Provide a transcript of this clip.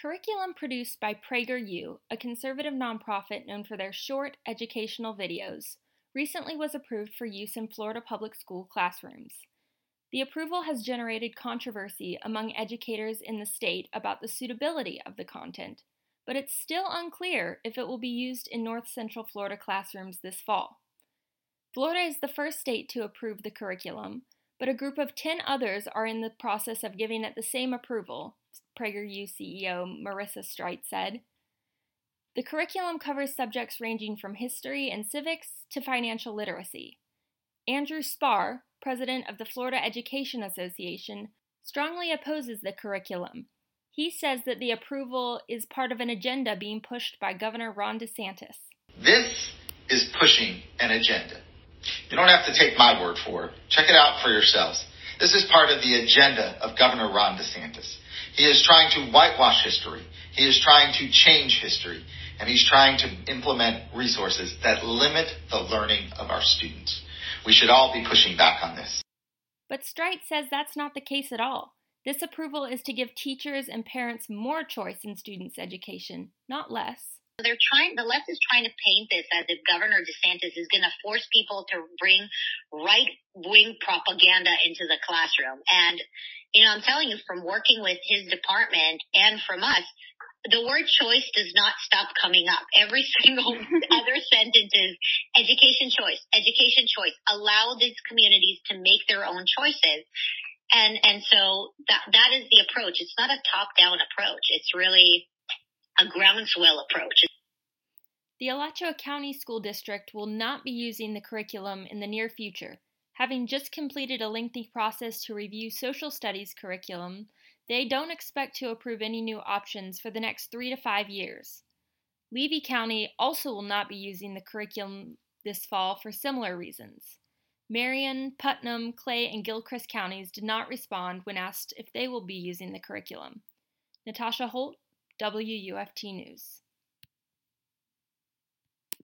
Curriculum produced by PragerU, a conservative nonprofit known for their short educational videos, recently was approved for use in Florida public school classrooms. The approval has generated controversy among educators in the state about the suitability of the content, but it's still unclear if it will be used in North Central Florida classrooms this fall. Florida is the first state to approve the curriculum, but a group of 10 others are in the process of giving it the same approval, PragerU CEO Marissa Streit said. The curriculum covers subjects ranging from history and civics to financial literacy. Andrew Spar, president of the Florida Education Association, strongly opposes the curriculum. He says that the approval is part of an agenda being pushed by Governor Ron DeSantis. This is pushing an agenda. You don't have to take my word for it. Check it out for yourselves. This is part of the agenda of Governor Ron DeSantis. He is trying to whitewash history. He is trying to change history. And he's trying to implement resources that limit the learning of our students. We should all be pushing back on this. But Streit says that's not the case at all. This approval is to give teachers and parents more choice in students' education, not less. They're trying, the left is trying to paint this as if Governor DeSantis is going to force people to bring right wing propaganda into the classroom. And, you know, I'm telling you from working with his department and from us, the word choice does not stop coming up. Every single other sentence is education choice, education choice. Allow these communities to make their own choices. And, and so that, that is the approach. It's not a top down approach. It's really a groundswell approach. The Alachua County School District will not be using the curriculum in the near future. Having just completed a lengthy process to review social studies curriculum, they don't expect to approve any new options for the next three to five years. Levy County also will not be using the curriculum this fall for similar reasons. Marion, Putnam, Clay, and Gilchrist counties did not respond when asked if they will be using the curriculum. Natasha Holt, WUFT News.